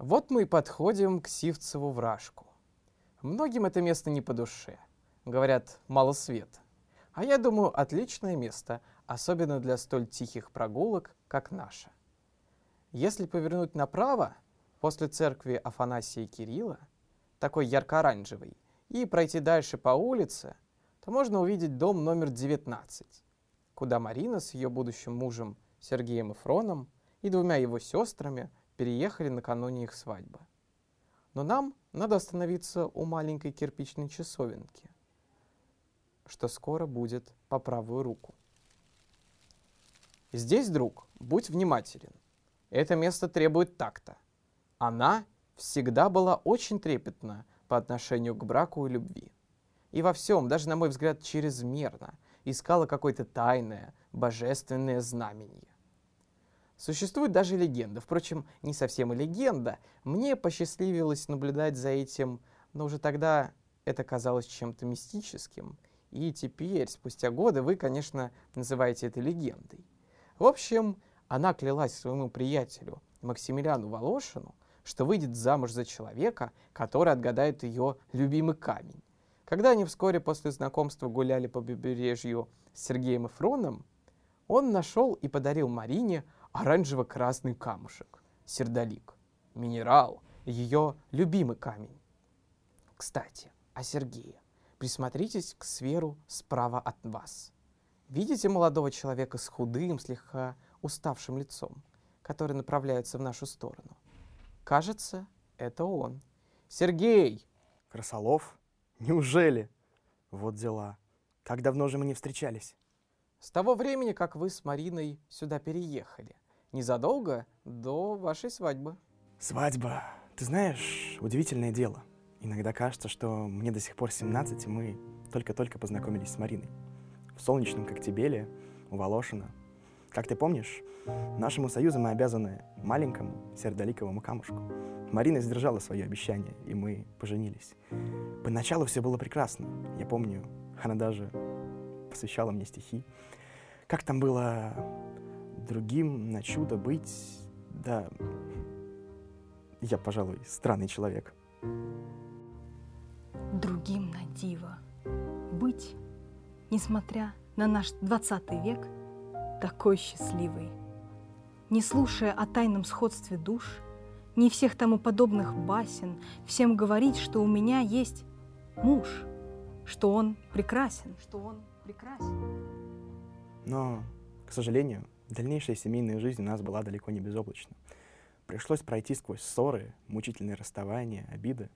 Вот мы и подходим к Сивцеву вражку. Многим это место не по душе. Говорят, мало света. А я думаю, отличное место, особенно для столь тихих прогулок, как наша. Если повернуть направо, после церкви Афанасия и Кирилла, такой ярко-оранжевый, и пройти дальше по улице, то можно увидеть дом номер 19, куда Марина с ее будущим мужем Сергеем Эфроном и двумя его сестрами переехали накануне их свадьбы. Но нам надо остановиться у маленькой кирпичной часовенки, что скоро будет по правую руку. Здесь, друг, будь внимателен. Это место требует такта. Она всегда была очень трепетна по отношению к браку и любви. И во всем, даже на мой взгляд, чрезмерно, искала какое-то тайное, божественное знамение. Существует даже легенда. Впрочем, не совсем и легенда. Мне посчастливилось наблюдать за этим, но уже тогда это казалось чем-то мистическим. И теперь, спустя годы, вы, конечно, называете это легендой. В общем, она клялась своему приятелю Максимилиану Волошину, что выйдет замуж за человека, который отгадает ее любимый камень. Когда они вскоре после знакомства гуляли по побережью с Сергеем Эфроном, он нашел и подарил Марине оранжево-красный камушек, сердолик, минерал, ее любимый камень. Кстати, о Сергее. Присмотритесь к сферу справа от вас. Видите молодого человека с худым, слегка уставшим лицом, который направляется в нашу сторону? Кажется, это он. Сергей! Красолов? Неужели? Вот дела. Как давно же мы не встречались? С того времени, как вы с Мариной сюда переехали. Незадолго до вашей свадьбы. Свадьба. Ты знаешь, удивительное дело. Иногда кажется, что мне до сих пор 17, и мы только-только познакомились с Мариной. В солнечном Коктебеле, у Волошина. Как ты помнишь, нашему союзу мы обязаны маленькому сердоликовому камушку. Марина сдержала свое обещание, и мы поженились. Поначалу все было прекрасно. Я помню, она даже посвящала мне стихи. Как там было другим на чудо быть, да, я, пожалуй, странный человек. Другим на диво быть, несмотря на наш двадцатый век, такой счастливый. Не слушая о тайном сходстве душ, не всех тому подобных басен, всем говорить, что у меня есть муж, что он прекрасен, что он прекрасен. Но, к сожалению, дальнейшая семейная жизнь у нас была далеко не безоблачна. Пришлось пройти сквозь ссоры, мучительные расставания, обиды.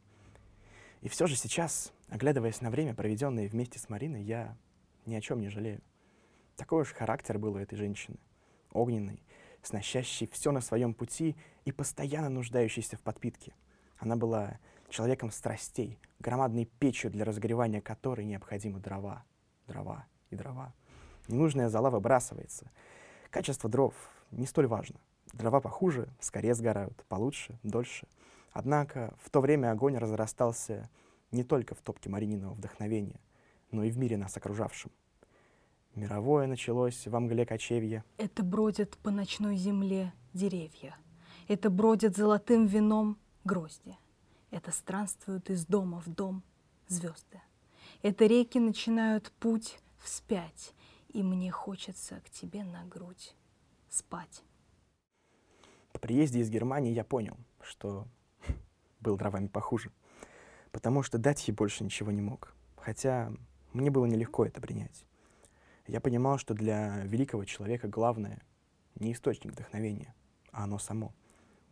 И все же сейчас, оглядываясь на время, проведенное вместе с Мариной, я ни о чем не жалею. Такой уж характер был у этой женщины. Огненный, сносящий все на своем пути и постоянно нуждающийся в подпитке. Она была человеком страстей, громадной печью, для разогревания которой необходимы дрова, дрова и дрова. Ненужная зола выбрасывается. Качество дров не столь важно. Дрова похуже, скорее сгорают, получше, дольше. Однако в то время огонь разрастался не только в топке Марининого вдохновения, но и в мире нас окружавшем. Мировое началось во мгле кочевья. Это бродят по ночной земле деревья. Это бродят золотым вином грозди. Это странствуют из дома в дом звезды. Это реки начинают путь вспять, и мне хочется к тебе на грудь спать. По приезде из Германии я понял, что был дровами похуже, потому что дать ей больше ничего не мог. Хотя мне было нелегко это принять. Я понимал, что для великого человека главное не источник вдохновения, а оно само.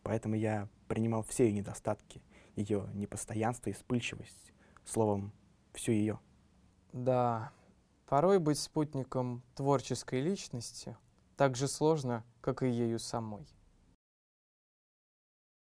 Поэтому я принимал все ее недостатки, ее непостоянство и вспыльчивость, словом, всю ее. Да, Порой быть спутником творческой личности так же сложно, как и ею самой.